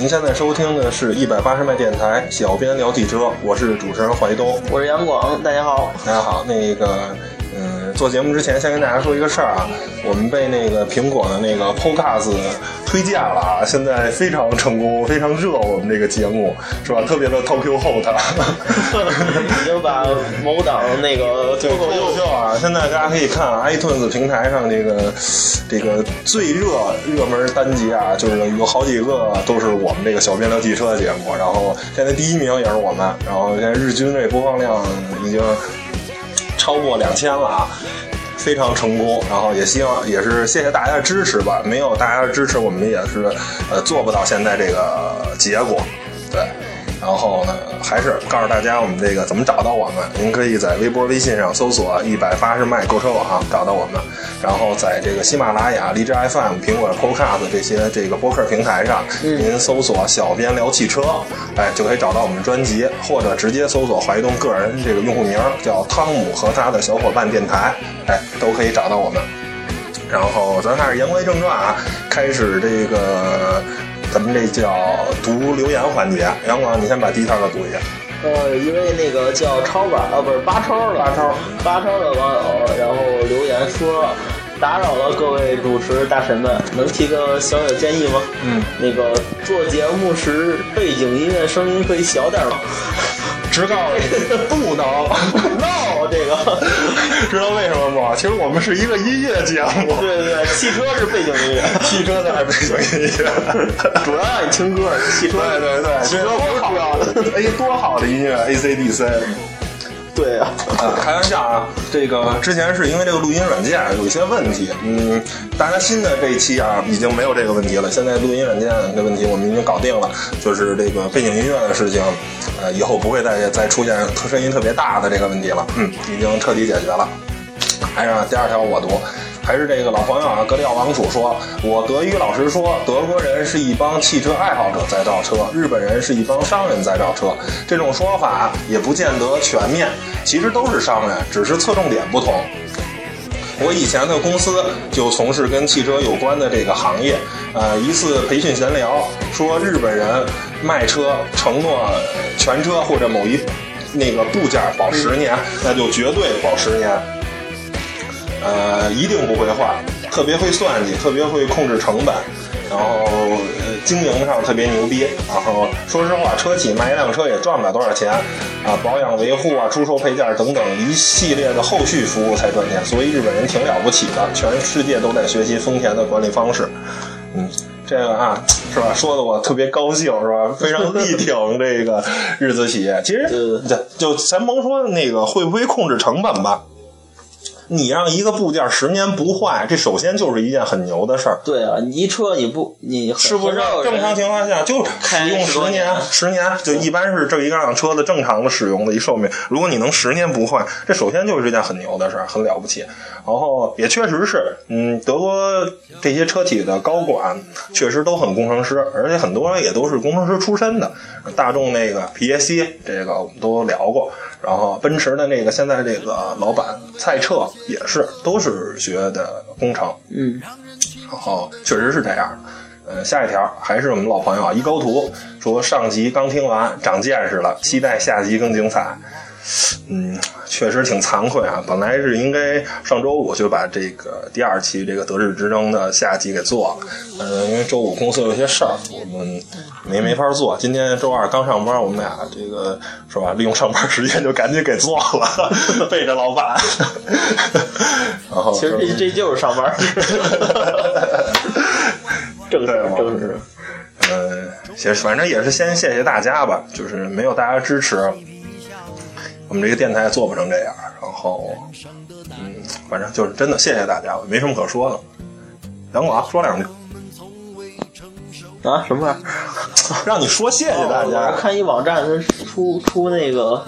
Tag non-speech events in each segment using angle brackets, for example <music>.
您现在收听的是一百八十迈电台，小编聊汽车，我是主持人怀东。我是杨广，大家好。大家好，那个，嗯、做节目之前先跟大家说一个事儿啊，我们被那个苹果的那个 Podcast 推荐了啊，现在非常成功，非常热，我们这个节目是吧？特别的 Tokyo Hot。已经把某档那个 <laughs> 对，脱口秀啊！现在大家可以看啊 iTunes 平台上这个这个最热热门单集啊，就是有好几个都是我们这个小编聊汽车的节目。然后现在第一名也是我们，然后现在日均这播放量已经超过两千了啊，非常成功。然后也希望也是谢谢大家的支持吧，没有大家的支持，我们也是呃做不到现在这个结果。对。然后呢，还是告诉大家我们这个怎么找到我们。您可以在微博、微信上搜索“一百八十迈购车网”找到我们，然后在这个喜马拉雅、荔枝 FM、苹果 Podcast 这些这个播客平台上，您搜索“小编聊汽车”，哎，就可以找到我们专辑，或者直接搜索怀东个人这个用户名叫汤姆和他的小伙伴电台，哎，都可以找到我们。然后咱还是言归正传啊，开始这个咱们这叫读留言环节。杨广，你先把第一条给读一下。呃，一位那个叫超吧，啊，不是八超的八超八超的网友，然后留言说。打扰了各位主持大神们，能提个小小建议吗？嗯，那个做节目时背景音乐声音可以小点吗？直告诉你不能，<laughs> no，这个知道为什么不？其实我们是一个音乐节目，对对对，汽车是背景音乐，汽车才是背景音乐，主要让你听歌，汽车对对对，汽车不是主要的，哎，多好的音乐，ACDC。对啊，<laughs> 开玩笑啊！这个之前是因为这个录音软件有一些问题，嗯，大家新的这一期啊，已经没有这个问题了。现在录音软件的问题我们已经搞定了，就是这个背景音乐的事情，呃，以后不会再再出现声音特别大的这个问题了，嗯，已经彻底解决了。还是第二条我读。还是这个老朋友啊，格里奥王储说：“我德语老师说，德国人是一帮汽车爱好者在造车，日本人是一帮商人在造车。这种说法也不见得全面，其实都是商人，只是侧重点不同。我以前的公司就从事跟汽车有关的这个行业。呃，一次培训闲聊说，日本人卖车承诺全车或者某一那个部件保十年，那就绝对保十年。”呃，一定不会坏，特别会算计，特别会控制成本，然后呃，经营上特别牛逼。然后说实话，车企卖一辆车也赚不了多少钱啊，保养维护啊，出售配件等等一系列的后续服务才赚钱。所以日本人挺了不起的，全世界都在学习丰田的管理方式。嗯，这个啊，是吧？说的我特别高兴，是吧？非常力挺这个日资企业。其实，就就咱甭说那个会不会控制成本吧。你让一个部件十年不坏，这首先就是一件很牛的事儿。对啊，你一车你不你是不是正常情况下就使用十年？十年就一般是这一辆车的正常的使用的一寿命。如果你能十年不坏，这首先就是一件很牛的事儿，很了不起。然后也确实是，嗯，德国这些车企的高管确实都很工程师，而且很多人也都是工程师出身的。大众那个皮耶希，这个我们都聊过。然后奔驰的那个现在这个老板蔡澈也是，都是学的工程。嗯，然后确实是这样。呃，下一条还是我们老朋友啊，一高图说上集刚听完，长见识了，期待下集更精彩。嗯，确实挺惭愧啊！本来是应该上周五就把这个第二期这个德日之争的下集给做了，嗯，因为周五公司有些事儿，我们没没法做。今天周二刚上班，我们俩这个是吧？利用上班时间就赶紧给做了，<laughs> 背着老板。然后其实这这就是上班，<laughs> 正事正事。嗯，其实反正也是先谢谢大家吧，就是没有大家支持。我们这个电台做不成这样，然后，嗯，反正就是真的谢谢大家，没什么可说的。杨广说两句啊？什么玩意儿？让你说谢谢大家。我看一网站，它出出那个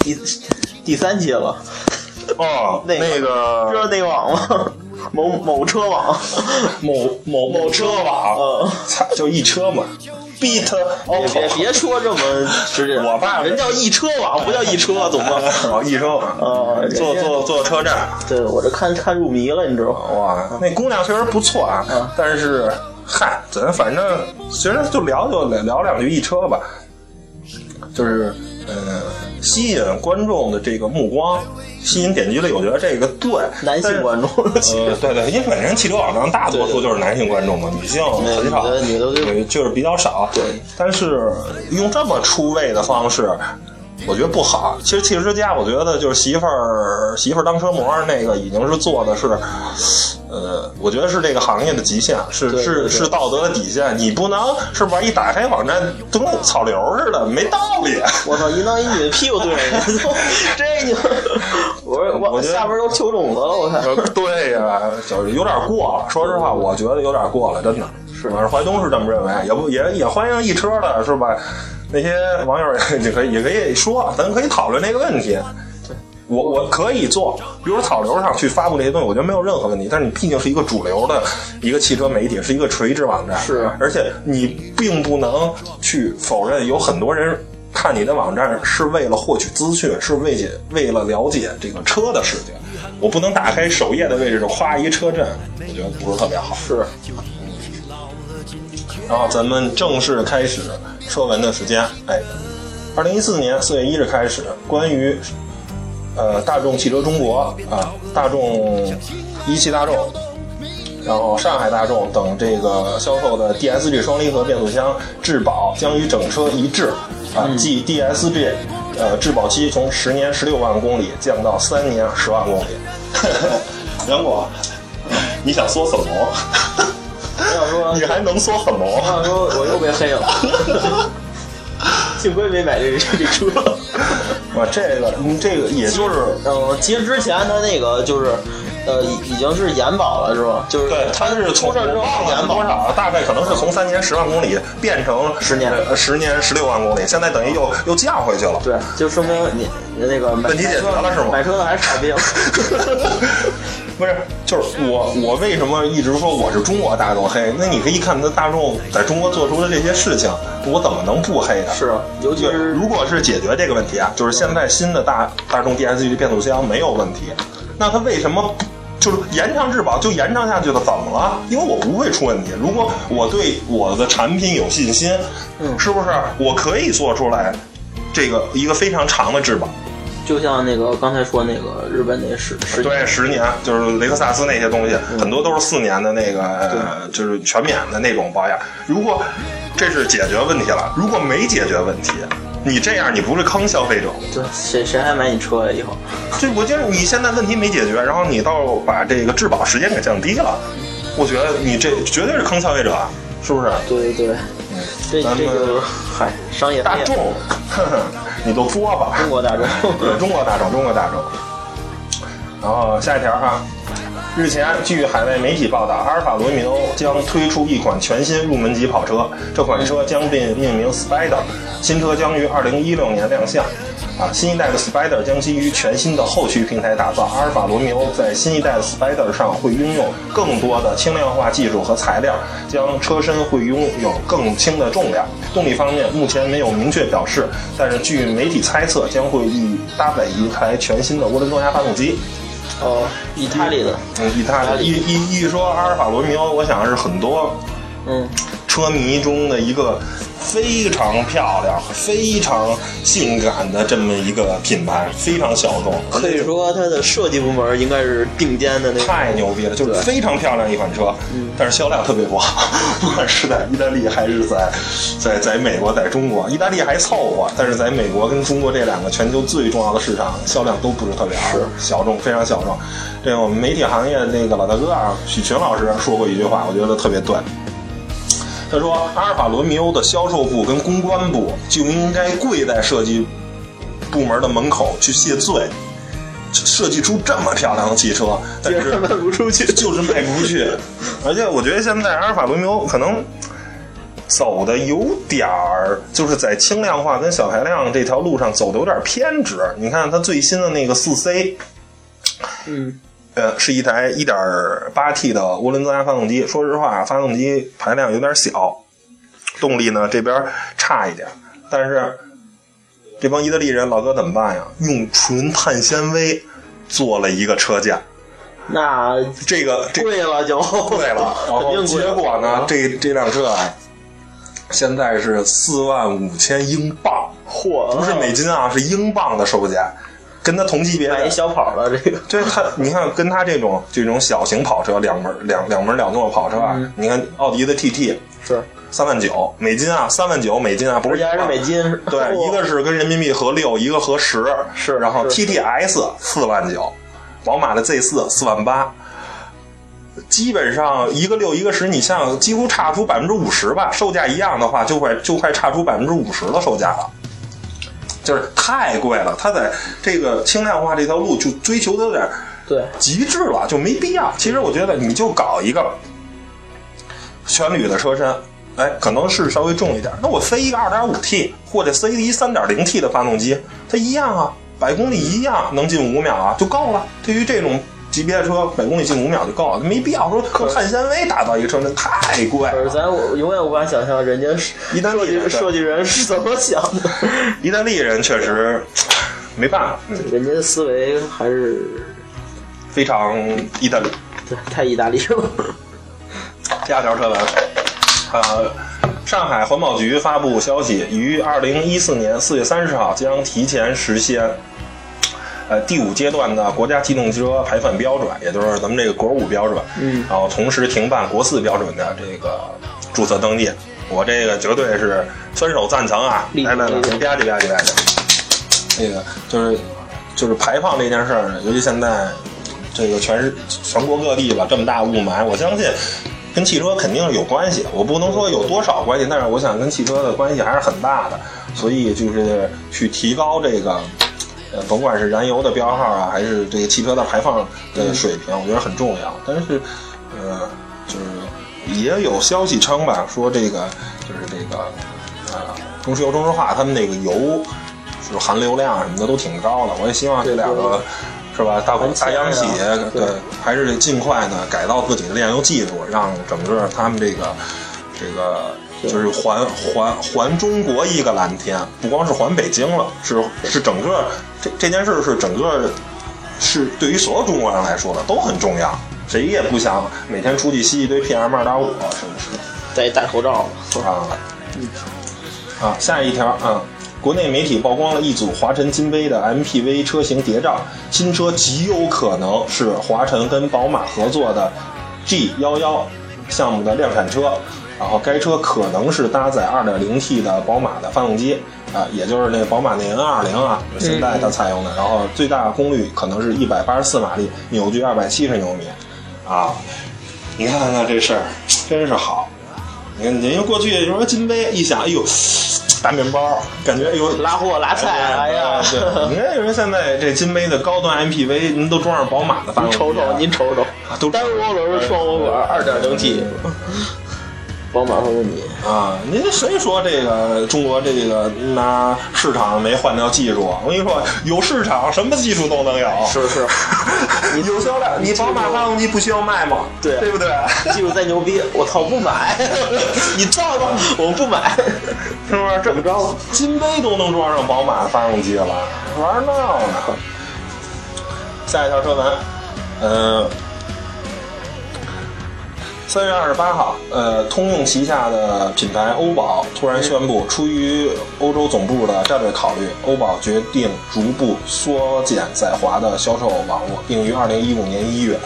第第三期了。哦，那那个知道那个网吗？某某车网，某某某车网，嗯，操，就一车嘛。Beat 别别别说这么直接，我爸人叫一车网，不叫一车，懂吗？哦，一车网，啊，坐坐坐车站。对，我这看看入迷了，你知道吗？哇，那姑娘确实不错啊，但是嗨，咱反正其实就聊就聊两句一车吧，就是嗯、呃吸引观众的这个目光，吸引点击率，我觉得这个对。男性观众，呃，对对，因为本身汽车网站大多数就是男性观众嘛，女性很少，女的就是比较少。对，但是用这么出位的方式，我觉得不好。其实汽车之家，我觉得就是媳妇儿媳妇儿当车模那个，已经是做的是，呃，我觉得是这个行业的极限，是是是道德的底线。你不能是吧？一打开网站就跟草流似的，没道理。我操，一弄一女的屁股对着你，<laughs> 这你，我我我下边都球种子了，我看。呃对呀、就是有点过了。说实话，我觉得有点过了，真的。是反正淮东是这么认为，也不也也欢迎一车的是吧？那些网友也 <laughs> 可以也可以说，咱可以讨论这个问题。我我可以做，比如说草流上去发布这些东西，我觉得没有任何问题。但是你毕竟是一个主流的一个汽车媒体，是一个垂直网站，是而且你并不能去否认，有很多人看你的网站是为了获取资讯，是为解为了了解这个车的事情。我不能打开首页的位置就夸一车震，我觉得不是特别好。是，然后咱们正式开始车闻的时间，哎，二零一四年四月一日开始，关于呃大众汽车中国啊、大众一汽大众，然后上海大众等这个销售的 DSG 双离合变速箱质保将与整车一致啊，即 DSG 呃质保期从十年十六万公里降到三年十万公里。<laughs> 杨果，你想说什么？我想说，你还能说什么？我想说，我又被黑了。<laughs> 幸亏没买这这这车。哇，这个，嗯，这个也就是，嗯，其实之前他那个就是，呃，已已经是延保了，是吧？就是对，它是从出事之后延保多少？大概可能是从三年十万公里变成十年呃十年十六万公里，现在等于又又降回去了。对，就说明你你那个问题解决了是吗买车的还是傻逼。<laughs> 不是，就是我我为什么一直说我是中国大众黑？那你可以看他大众在中国做出的这些事情，我怎么能不黑呢？是，尤其，是如果是解决这个问题啊，就是现在新的大大众 DSG 变速箱没有问题，那它为什么就是延长质保就延长下去了？怎么了？因为我不会出问题。如果我对我的产品有信心，嗯是不是我可以做出来这个一个非常长的质保？就像那个刚才说那个日本那十十对，十年就是雷克萨斯那些东西，很多都是四年的那个，呃就是全免的那种保养。如果这是解决问题了，如果没解决问题，你这样你不是坑消费者吗？对，谁谁还买你车呀？以后就我觉得你现在问题没解决，然后你倒把这个质保时间给降低了，我觉得你这绝对是坑消费者，啊，是不是？对对对，这这就是嗨，商业大众，呵呵，你就说吧。中国大众。对，中国大众，中国大众。然后下一条啊，日前，据海外媒体报道，阿尔法罗密欧将推出一款全新入门级跑车，这款车将被命名 Spider，新车将于2016年亮相。啊，新一代的 Spider 将基于全新的后驱平台打造。阿尔法罗密欧在新一代的 Spider 上会运用更多的轻量化技术和材料，将车身会拥有更轻的重量。动力方面目前没有明确表示，但是据媒体猜测，将会一搭载一台全新的涡轮增压发动机。哦，意大利的，嗯，意大利。一一一说阿尔法罗密欧，我想是很多嗯，车迷中的一个非常漂亮、非常性感的这么一个品牌，非常小众，可以说它的设计部门应该是顶尖的那种。太牛逼了，就是非常漂亮一款车，但是销量特别不好，<laughs> 不管是在意大利还是在在在美国、在中国，意大利还凑合，但是在美国跟中国这两个全球最重要的市场，销量都不是特别好，小众，非常小众。这个我们媒体行业那个老大哥啊，许群老师说过一句话，我觉得特别对。他说：“阿尔法罗密欧的销售部跟公关部就应该跪在设计部门的门口去谢罪，设计出这么漂亮的汽车，但是卖不出去就是卖不出去。而且我觉得现在阿尔法罗密欧可能走的有点儿，就是在轻量化跟小排量这条路上走的有点偏执。你看它最新的那个四 C，嗯，呃，是一台 1.8T 的涡轮增压发动机。说实话，发动机排量有点小，动力呢这边差一点。但是这帮意大利人老哥怎么办呀？用纯碳纤维做了一个车架，那这个这贵了就贵了，<laughs> 然后肯定结果呢，这这辆车啊，现在是四万五千英镑，嚯，不是美金啊，是英镑的售价，跟他同级别的买一。小跑了这个。就是它，你看跟他这种这种小型跑车，两门两两门两座跑车啊，嗯你看奥迪的 TT 是，三万九美金啊，三万九美金啊，不是还是美金。对，一个是跟人民币合六，一个合十，是然后 TTS 四万九，宝马的 Z 四四万八，基本上一个六一个十，你像几乎差出百分之五十吧，售价一样的话，就快就快差出百分之五十的售价了。就是太贵了，它在这个轻量化这条路就追求的有点对，极致了，就没必要。其实我觉得你就搞一个全铝的车身，哎，可能是稍微重一点。那我塞一个 2.5T 或者塞一 3.0T 的发动机，它一样啊，百公里一样能进五秒啊，就够了。对于这种级别的车，百公里进五秒就够了，没必要说靠碳纤维打造一个车身，太贵可是了。咱我永远无法想象人家是意大利设计人设计人是怎么想的，<laughs> 意大利人确实没办法，嗯，人家的思维还是非常意大利。对太意大利了。第二条车文，呃，上海环保局发布消息，于二零一四年四月三十号将提前实现。呃，第五阶段的国家机动车排放标准，也就是咱们这个国五标准，嗯然后同时停办国四标准的这个注册登记，我这个绝对是分手赞成啊！力来来来，力吧唧吧唧吧唧，那个就是就是排放这件事儿，尤其现在这个全是全国各地吧，这么大雾霾，我相信跟汽车肯定是有关系。我不能说有多少关系，但是我想跟汽车的关系还是很大的。所以就是去提高这个，呃，甭管是燃油的标号啊，还是这个汽车的排放的水平，我觉得很重要。但是，呃，就是也有消息称吧，说这个就是这个，呃，中石油、中石化他们那个油就是含硫量什么的都挺高的。我也希望这两个是吧，大公大央企对还是尽快呢改造自己的炼油技术，让整个他们这个这个就是还还还中国一个蓝天，不光是还北京了，是是整个这这件事是整个是对于所有中国人来说的都很重要。谁也不想每天出去吸一堆 PM 二点五，是不是？戴戴口罩，啊，嗯啊，下一条啊，国内媒体曝光了一组华晨金杯的 MPV 车型谍照，新车极有可能是华晨跟宝马合作的 G 幺幺项目的量产车，然后该车可能是搭载 2.0T 的宝马的发动机。啊，也就是那宝马那 N20 啊，现在它采用的，然后最大功率可能是一百八十四马力，扭矩二百七十牛米，啊，你看看这事儿，真是好。你看，您过去就说金杯，一想，哎呦，大面包，感觉哎呦拉货拉菜，哎呀，对，你看，人现在这金杯的高端 MPV，您都装上宝马的发动机，您瞅瞅，您瞅瞅，都单涡轮双涡管二点零 T，<laughs> 宝马和你啊，您谁说这个中国这个拿市场没换掉技术？我跟你说，有市场，什么技术都能有。是是，<laughs> 你有销量，你宝马发动机不需要卖吗？对对不对？技术再牛逼，我操不买，<laughs> 你造吧，我不买，是不是？这么着，金杯都能装上宝马的发动机了，玩闹呢。下一条车文，呃，三月二十八号，呃，通用旗下的品牌欧宝突然宣布，出于欧洲总部的战略考虑，欧宝决定逐步缩减在华的销售网络，并于二零一五年一月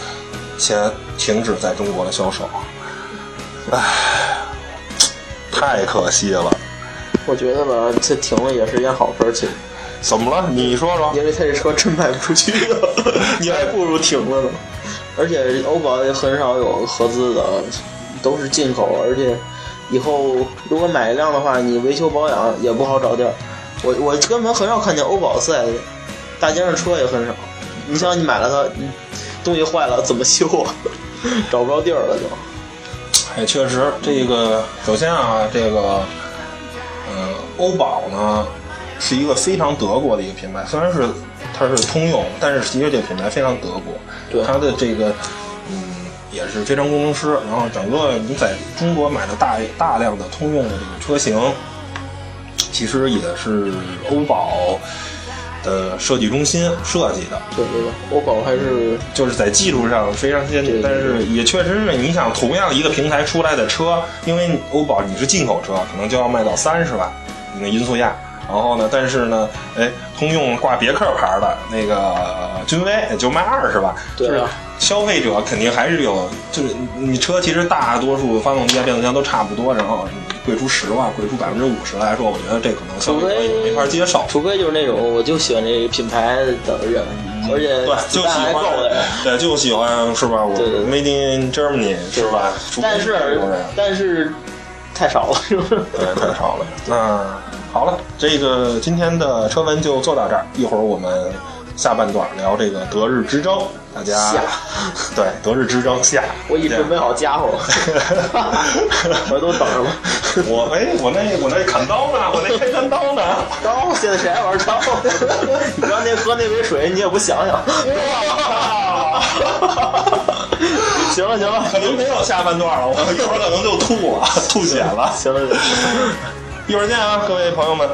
前停止在中国的销售。唉，太可惜了。我觉得吧，这停了也是件好事，其实，怎么了？你说说。因为他这车真卖不出去了，<laughs> 你还不如停了呢。而且欧宝也很少有合资的，都是进口，而且以后如果买一辆的话，你维修保养也不好找地儿。我我根本很少看见欧宝四 S 店，大街上车也很少。你想你买了它，东西坏了怎么修啊？<laughs> 找不着地儿了就。哎，确实，这个首先啊，这个，呃，欧宝呢是一个非常德国的一个品牌，虽然是它是通用，但是其实这个品牌非常德国。对它的这个，嗯，也是非常工程师。然后整个你在中国买的大大量的通用的这个车型，其实也是欧宝，的设计中心设计的，对对对，欧宝还是就是在技术上非常先进，但是也确实是你想同样一个平台出来的车，因为欧宝你是进口车，可能就要卖到三十万，那个音速亚。然后呢，但是呢，哎，通用挂别克牌的那个君威也就卖二十万，对啊就是消费者肯定还是有，就是你车其实大多数发动机啊、变速箱都差不多，然后你贵出十万、贵出百分之五十来说，我觉得这可能消费者也没法接受。除非就是那种我就喜欢这个品牌的人，而且对，就喜欢。对，就喜欢是吧？我 Made in Germany 是吧？但是但是太少了，是不是？对，太少了。那好了，这个今天的车文就做到这儿，一会儿我们下半段聊这个德日之争，大家下 <laughs> 对德日之争下，我已准备好家伙了，我都等着了。<laughs> 我哎，我那我那砍刀呢，我那开山刀呢。刀，现在谁还玩刀？<laughs> 你刚那喝那杯水，你也不想想。行了行了，可能没有下半段了，我一会儿可能就吐了，吐血了。行了行了。一会儿见啊，各位朋友们。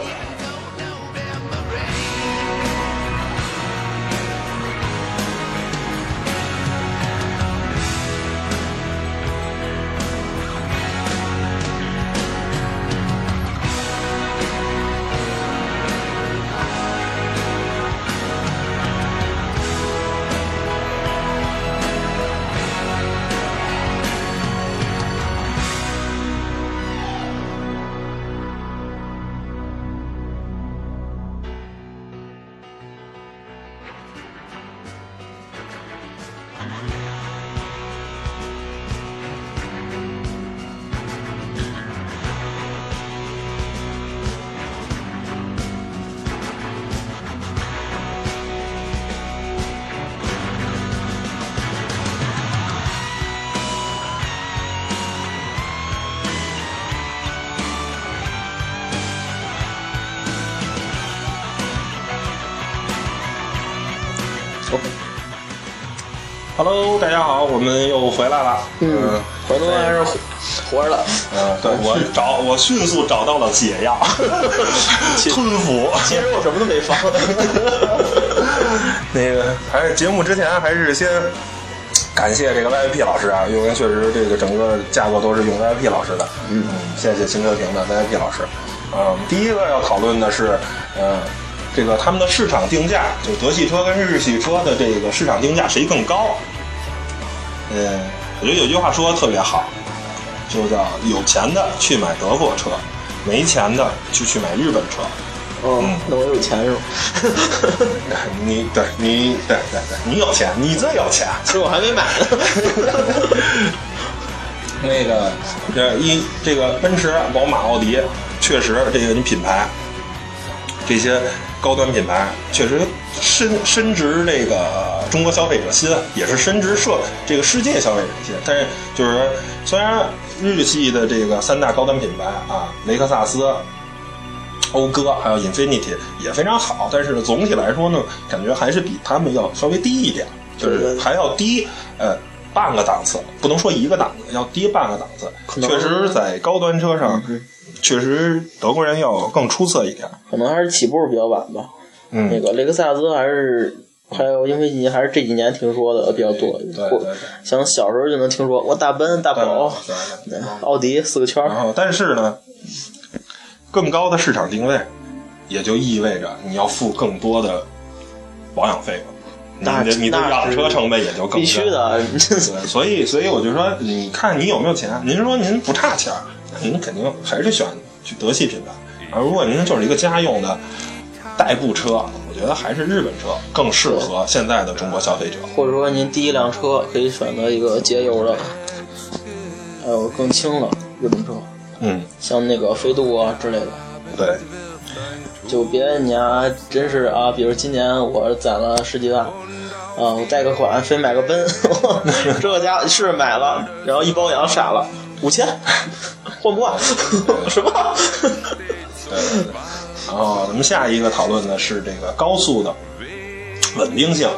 Hello，大家好，我们又回来了。嗯，回头还是活活着的。嗯，对我找我迅速找到了解药，吞服。其实我什么都没放。<laughs> 那个还是节目之前还是先感谢这个 VIP 老师啊，因为确实这个整个架构都是用 VIP 老师的。嗯嗯，谢谢秦哲平的 VIP 老师。嗯，第一个要讨论的是，嗯，这个他们的市场定价，就德系车跟日系车的这个市场定价谁更高？嗯，我觉得有句话说的特别好，就叫有钱的去买德国车，没钱的就去买日本车。哦，那我有钱是吗？<laughs> 你对你对对对，你有钱，你最有钱。其实我还没买呢。<laughs> 那个，这，一这个奔驰、宝马、奥迪，确实这个你品牌，这些高端品牌确实深深植这个中国消费者心，也是深植社这个世界消费者心。但是就是，虽然日系的这个三大高端品牌啊，雷克萨斯。讴歌还有 Infinity 也非常好，但是总体来说呢，感觉还是比他们要稍微低一点，就是还要低呃半个档次，不能说一个档次，要低半个档次。能确实，在高端车上，确实德国人要更出色一点。可能还是起步比较晚吧。嗯那个雷克萨斯还是还有英菲尼还是这几年听说的比较多。对对对像小时候就能听说，我大奔、大宝、奥迪四个圈儿。然后，但是呢，更高的市场定位，也就意味着你要付更多的保养费用，那你的你的那养车成本也就更必须的，<laughs> 对，所以所以我就说，你看你有没有钱？您说您不差钱儿，那您肯定还是选去德系品牌。而如果您就是一个家用的代步车，我觉得还是日本车更适合现在的中国消费者。或者说您第一辆车可以选择一个节油的，还有更轻的日本车，嗯，像那个飞度啊之类的。对，就别你啊，真是啊，比如今年我攒了十几万，啊，我贷个款非买个奔，这个家是买了，然后一包养傻了，五千，换不换？什么？<laughs> 然后咱们下一个讨论的是这个高速的稳定性。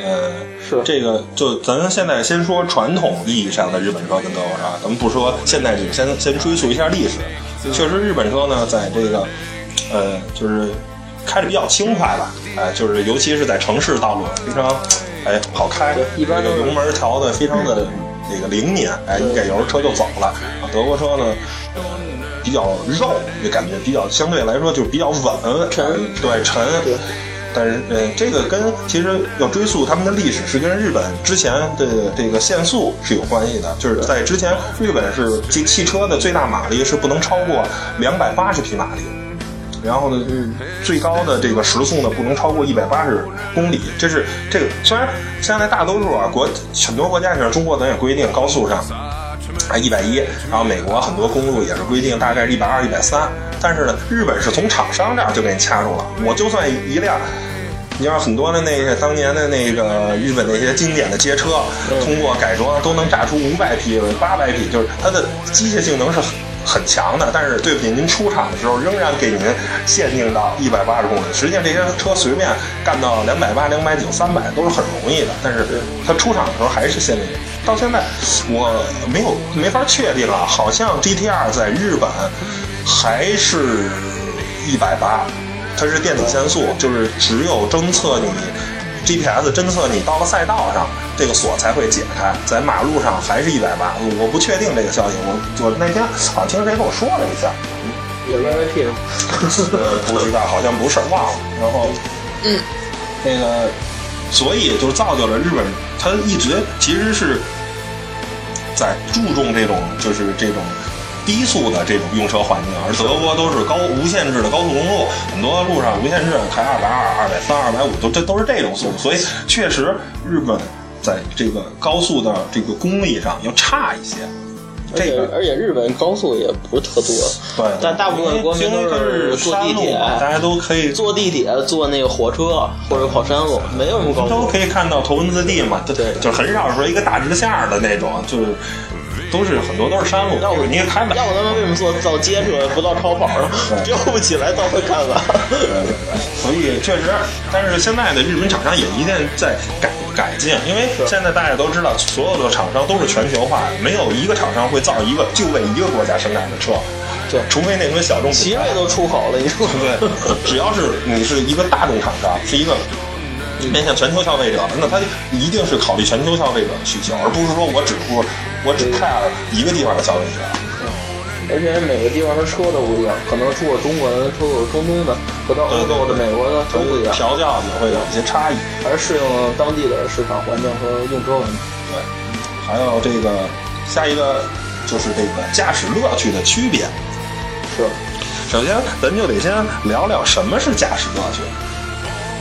呃，是这个，就咱现在先说传统意义上的日本车跟德国车，咱们不说现代史，先先追溯一下历史。确实，日本车呢，在这个呃，就是开着比较轻快吧，哎，就是尤其是在城市道路非常哎好开，这个油门调的非常的那个灵敏，哎，一给油车就走了。啊德国车呢，呃，比较肉，就感觉比较相对来说就比较稳，沉对沉。对但是，呃，这个跟其实要追溯他们的历史，是跟日本之前的这个限速是有关系的。就是在之前，日本是这汽车的最大马力是不能超过两百八十匹马力，然后呢，最高的这个时速呢不能超过一百八十公里。这是这个虽然现在大多数啊国很多国家像中国咱也规定高速上啊一百一，然后美国很多公路也是规定大概是一百二、一百三，但是呢，日本是从厂商这儿就给你掐住了，我就算一辆。你要很多的那个当年的那个日本那些经典的街车，通过改装都能炸出五百匹、八百匹，就是它的机械性能是很强的。但是对不起，您出厂的时候仍然给您限定到一百八十公里。实际上这些车随便干到两百八、两百九、三百都是很容易的，但是它出厂的时候还是限定。到现在我没有没法确定啊，好像 GTR 在日本还是一百八。它是电子限速，就是只有侦测你 GPS 侦测你到了赛道上，这个锁才会解开。在马路上还是一百八，我不确定这个消息。我我那天好像听谁跟我说了一下，有 VIP 吗？呃，不知道，好像不是，忘了。然后，嗯，那个，所以就造就了日本，它一直其实是在注重这种，就是这种。低速的这种用车环境，而德国都是高无限制的高速公路，很多路上无限制开二百二、二百三、二百五，都这都是这种速度，所以确实日本在这个高速的这个功力上要差一些。而且而且日本高速也不是特多，对，但大部分国民都是坐地铁，大家都可以坐地铁、坐那个火车或者跑山路，没有什么高速。都可以看到头文字 D 嘛，对，就是很少说一个大直线的那种，就是。都是很多都是山路，要不你开吧要不他们为什么做造街车不造超跑呢？飙不起来，造会看看。所以确实，但是现在的日本厂商也一定在改改进，因为现在大家都知道，所有的厂商都是全球化，没有一个厂商会造一个就为一个国家生产的车。对，除非那种小众。奇瑞都出口了，你说对？只要是你是一个大众厂商，是一个。面向全球消费者，那他一定是考虑全球消费者的需求，而不是说我只顾我只看一个地方的消费者。而且每个地方的车都不一样，可能出了中国的，出了中东的，和到欧洲的、美国的都不一样，调教也会有一些差异，还是适应当地的市场环境和用车问题。对，还有这个下一个就是这个驾驶乐趣的区别。是，首先咱就得先聊聊什么是驾驶乐趣。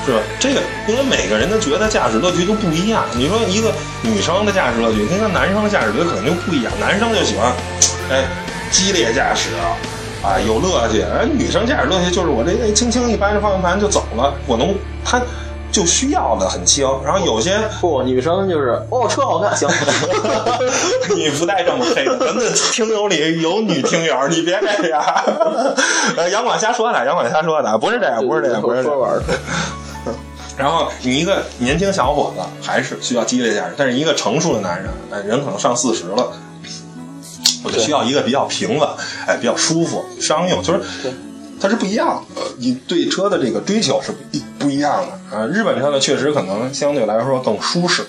是吧？这个因为每个人的觉得驾驶乐趣都不一样。你说一个女生的驾驶乐趣跟个男生的驾驶乐趣可能就不一样。男生就喜欢，哎，激烈驾驶啊，有乐趣。而女生驾驶乐趣就是我这哎轻轻一掰着方向盘就走了，我能她就需要的很轻。然后有些不女生就是哦车好看行，<laughs> 你不带这么黑的，咱们听友里有女听友，你别这样。<laughs> 呃，杨广瞎说的，杨广瞎说的，不是这样，不是这样，不是说玩儿。然后你一个年轻小伙子还是需要激烈驾驶，但是一个成熟的男人，哎，人可能上四十了，我就需要一个比较平稳，哎，比较舒服、商用，就是它是不一样的。你对车的这个追求是不一样的啊。日本车呢，确实可能相对来说更舒适，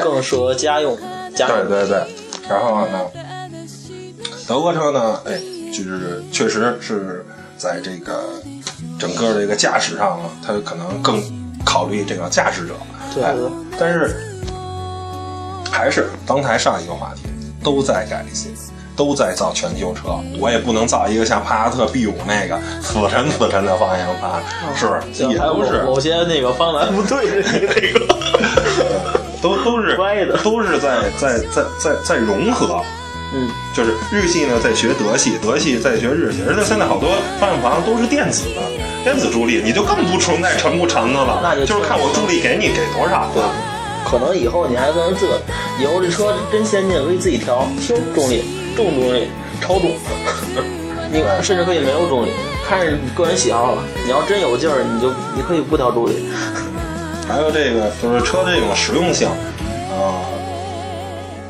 更适合家用。家对对对。然后呢，德国车呢，哎，就是确实是在这个整个这个驾驶上呢，它可能更。考虑这个驾驶者，对，但是还是刚才上一个话题，都在改进，都在造全球车，我也不能造一个像帕萨特 B 五那个 <laughs> 死沉死沉的方向盘，是不是？也不是某些那个方 <laughs> 向不对，那个 <laughs> 都都是歪的，都是在在在在在融合。嗯，就是日系呢在学德系，德系在学日系，而且现在好多方向盘都是电子的，电子助力，你就更不存在沉不沉的了。那就就是看我助力给你给多少。对，可能以后你还能自个，以后这车真先进，可以自己调轻重力、重重力、超重，<laughs> 你甚至可以没有重力，看你个人喜好了。你要真有劲儿，你就你可以不调助力。<laughs> 还有这个就是车的这种实用性，啊，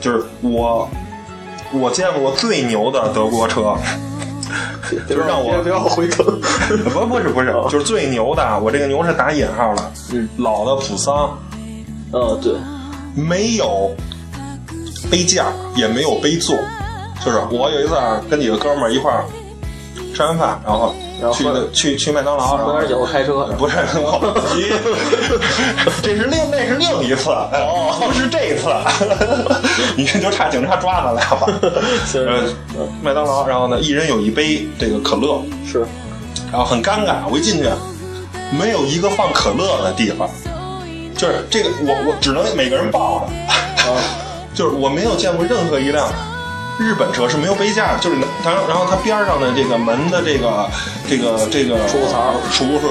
就是我。我见过最牛的德国车，就是让我不要回头。<laughs> 不不是不是，就是最牛的，我这个牛是打引号的，嗯，老的普桑，呃，对，没有杯架，也没有杯座，就是我有一次啊，跟几个哥们儿一块儿吃完饭，然后去然后去去去麦当劳，喝点酒开车，不是，<laughs> 急，这是另那是另一次，哦，不是这一次，<laughs> 你这就差警察抓咱俩吧。<laughs> 行呃，麦当劳，然后呢，一人有一杯这个可乐，是，然后很尴尬，我一进去，没有一个放可乐的地方，就是这个我我只能每个人抱着，啊，就是我没有见过任何一辆日本车是没有杯架的，就是它，然后它边上的这个门的这个这个这个储物槽储物盒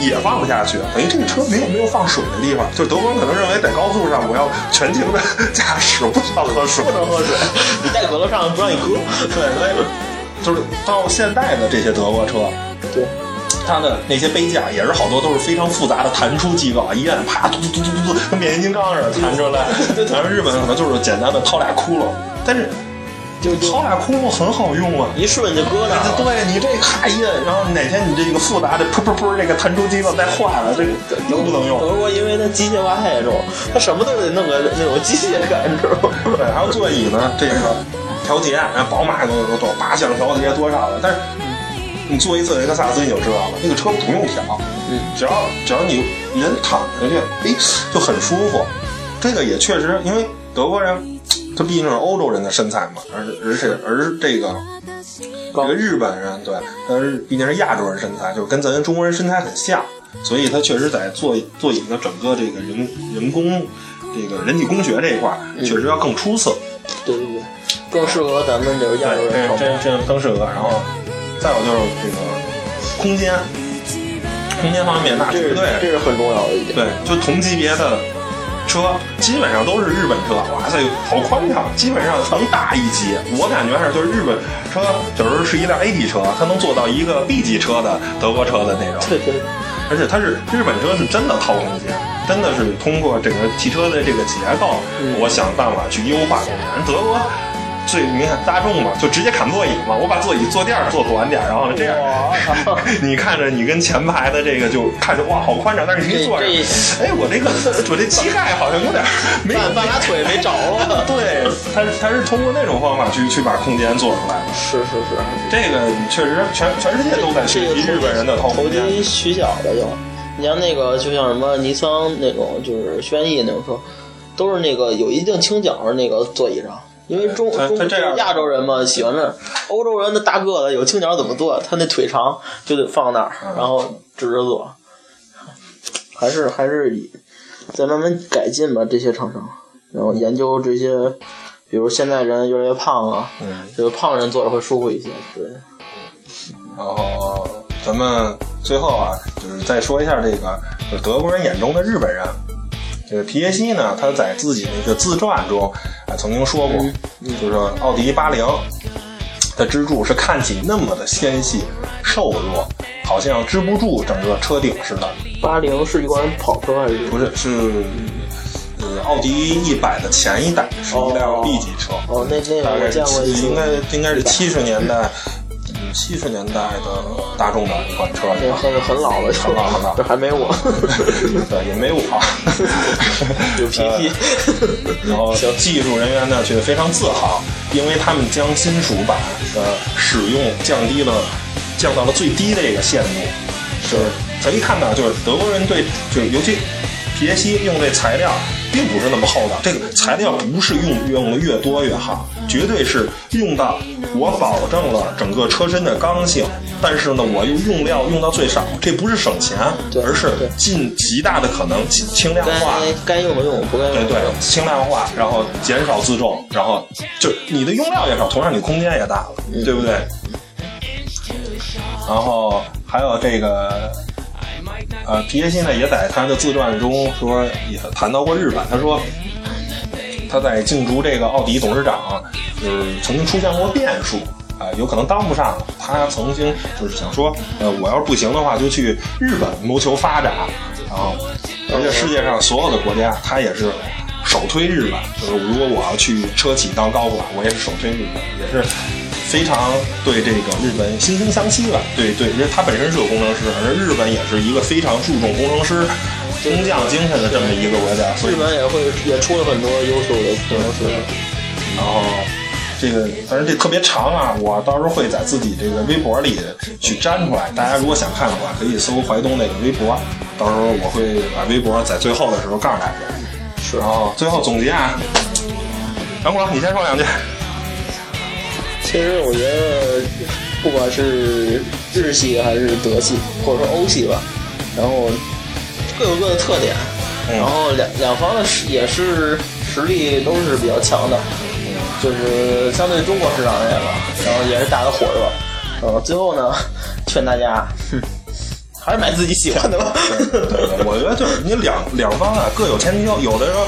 也放不下去，等于这个车没有没有放水的地方。就是德国人可能认为在高速上我要全情的驾驶，不需要喝水，不能喝水，你带可乐上不让你喝。对，所以就是到现在的这些德国车，对，它的那些杯架也是好多都是非常复杂的弹出机构啊，一按啪嘟嘟嘟嘟嘟，跟变形金刚似的弹出来。咱们日本可能就是简单的掏俩窟窿，但是就就掏俩窟窿很好用啊。一顺就搁那儿。对你这咔一摁，然后哪天你这个复杂的噗噗噗这个弹出机子再坏了，这个又不能用。德国因为它机械化太重，它什么都得弄个那种机械感，你知道吗？对，还有座椅呢，这个调节，然后宝马都有都八项调节多少的，但是你坐一次雷克萨斯你就知道了，那个车不用调，嗯，只要只要你人躺下去，哎，就很舒服。这个也确实，因为德国人他毕竟是欧洲人的身材嘛，而而且而这个这个日本人对，但是毕竟是亚洲人身材，就是跟咱中国人身材很像，所以他确实在座座椅的整个这个人人工这个人体工学这一块，确实要更出色。对对对，更适合咱们这个亚洲人这这这更适合。然后再有就是这个空间，空间方面那绝对这是很重要的一点。对，就同级别的车基本上都是日本车，哇塞，好宽敞，基本上能大一级。我感觉还是就是日本车，就是是一辆 A 级车，它能做到一个 B 级车的德国车的那种。对对，而且它是日本车是真的掏空间，真的是通过整个汽车的这个结构，我想办法去优化空间。德国最你看大众嘛，就直接砍座椅嘛，我把座椅坐垫儿做短点儿，然后这样哇，<laughs> 你看着你跟前排的这个就看着哇好宽敞，但是你一坐上，这哎我这个我这膝盖好像有点没半半拉腿没着了。<laughs> 对，他他是通过那种方法去去把空间做出来的。是是是，这个确实全全世界都在学习日本人的掏投空间。机取巧的就，你像那个就像什么尼桑那种，就是轩逸那种车，都是那个有一定倾角的那个座椅上。因为中中亚洲人嘛喜欢那，欧洲人的大个子有青鸟怎么做？他那腿长就得放那儿，嗯然后直着坐。还是还是以再慢慢改进吧，这些厂商，然后研究这些，比如现在人越来越胖啊，嗯，这个胖人坐着会舒服一些，对。然后咱们最后啊，就是再说一下这个，就是德国人眼中的日本人。这个皮耶希呢，他在自己那个自传中啊曾经说过，就是说奥迪八零的支柱是看起那么的纤细、瘦弱，好像支不住整个车顶似的。八零是一款跑车还是？不是，是呃奥迪一百的前一代，是一辆 B 级车。哦，那那个我大概是见过，应该应该是七十年代，嗯，七十年代的大众的一款车，这很很老了，很老很老这还没我，<laughs> 对，也没我。<laughs> 有脾气。然后技术人员呢却非常自豪，因为他们将金属板的使用降低了，降到了最低的一个限度。是，咱一看到就是德国人对，就是尤其皮耶希用这材料并不是那么厚道，这个材料不是用用的越多越好，绝对是用到我保证了整个车身的刚性，但是呢我又用料用到最少，这不是省钱，而是尽极大的可能轻轻量化。该该用的用，不该用对对轻量化，然后减少自重，然后就你的用料也少，同样你空间也大了，对不对？然后还有这个，呃，皮耶希呢也在他的自传中说也谈到过日本，他说他在竞逐这个奥迪董事长，就是曾经出现过变数。啊、有可能当不上。他曾经就是想说，呃，我要是不行的话，就去日本谋求发展。然后，而且世界上所有的国家，他也是首推日本。就是如果我要去车企当高管，我也是首推日本，也是非常对这个日本惺惺相惜吧。对对，因为他本身是个工程师，而日本也是一个非常注重工程师工匠精神的这么一个国家，所以日本也会也出了很多优秀的工程师。然后这个反正这特别长啊，我到时候会在自己这个微博里去粘出来。大家如果想看的话，可以搜淮东那个微博，到时候我会把微博在最后的时候告诉大家。是然后最后总结啊，杨广，你先说两句。其实我觉得，不管是日系还是德系，或者说欧系吧，然后各有各的特点，嗯然后两两方的实也是实力都是比较强的，就是相对中国市场而言吧，然后也是打的火热。呃，最后呢，劝大家，哼，还是买自己喜欢的吧。对对，我觉得就是你两两方啊各有千秋，有的时候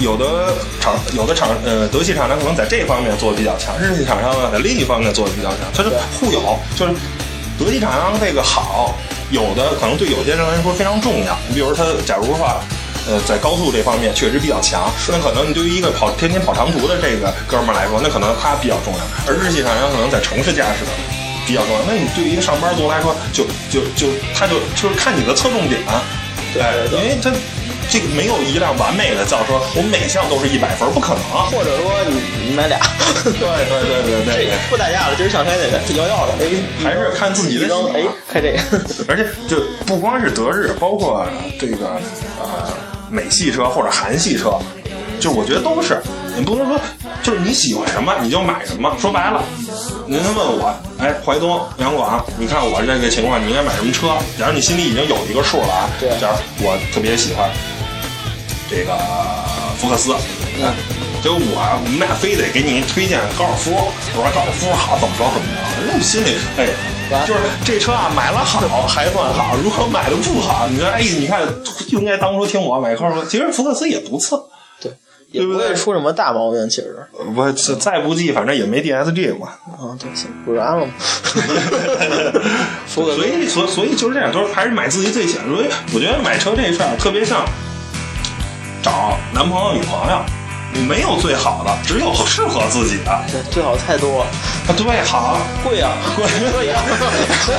有的厂有的厂呃德系厂商可能在这方面做的比较强，日系厂商呢在另一方面做的比较强，它是互有，就是德系厂商这个好，有的可能对有些人来说非常重要。你比如他假如话。呃，在高速这方面确实比较强，那可能你对于一个跑天天跑长途的这个哥们儿来说，那可能他比较重要。而日系厂商可能在城市驾驶比较重要。那你对于一个上班族来说，就就就他就就是看你的侧重点，对对因为他这个没有一辆完美的轿车，我每项都是一百分，不可能。或者说你你买俩，对对对对这对，不打架了，今儿想开哪个？摇摇的，哎，还是看自己的哎，开这个。<laughs> 而且就不光是德日，包括这个呃美系车或者韩系车，就我觉得都是，你不能说就是你喜欢什么你就买什么。说白了，您问我，哎，淮东、杨广，你看我这个情况，你应该买什么车？假如你心里已经有一个数了啊，对假如我特别喜欢这个福克斯，嗯。就我我们俩非得给你推荐高尔夫，我说高尔夫好怎么着怎么着，那心里哎，就是这车啊买了好还算好，如果买的不好，你说哎，你看就应该当初听我买高尔夫，其实福克斯也不错，对，也不会出什么大毛病，其实。我再不济反正也没 DSG 嘛，啊，对，行，不然了 <laughs> 所以所所以就是这样，都是还是买自己最喜欢。所以我觉得买车这事儿特别像找男朋友女朋友，你没有最好的，只有适合自己的。对，最好太多，啊，对，好，贵啊，贵贵啊，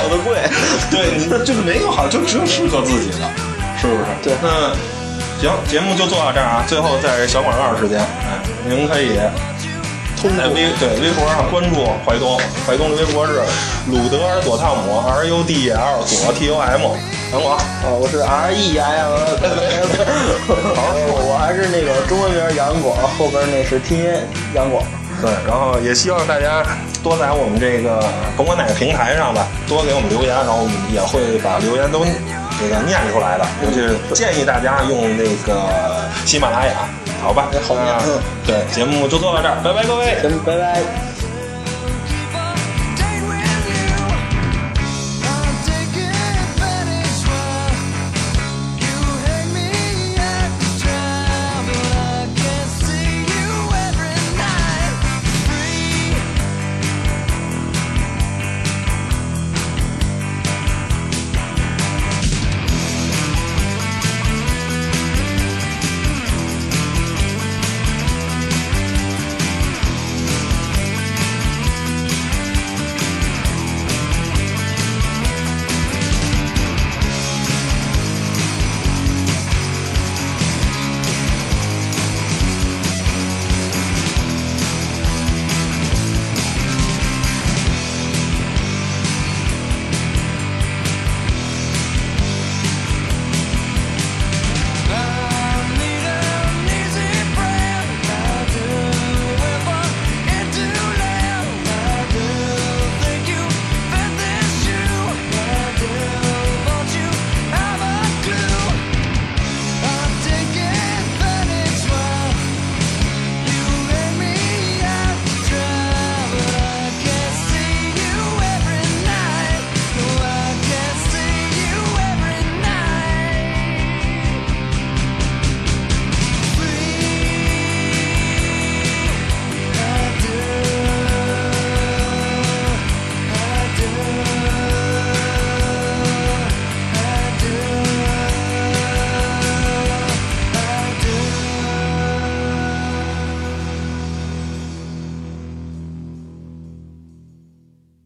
好的贵。对你就没有好，就只有适合自己的，是不是？对那行，节目就做到这儿啊。最后再小广告时间，哎，您可以通在微对微博上关注淮东，淮东的微博是鲁德尔佐汤姆 R U D E L 佐 T O M，杨广。啊，我是 R E I M，<laughs> 好，我还是那个中文名杨广，后边那是拼音杨广。对，然后也希望大家多在我们这个甭管哪个平台上吧，多给我们留言，然后我们也会把留言都这个念出来的。尤其是建议大家用那个喜马拉雅，好吧？好呀。嗯对，节目就做到这儿，拜拜各位。拜拜。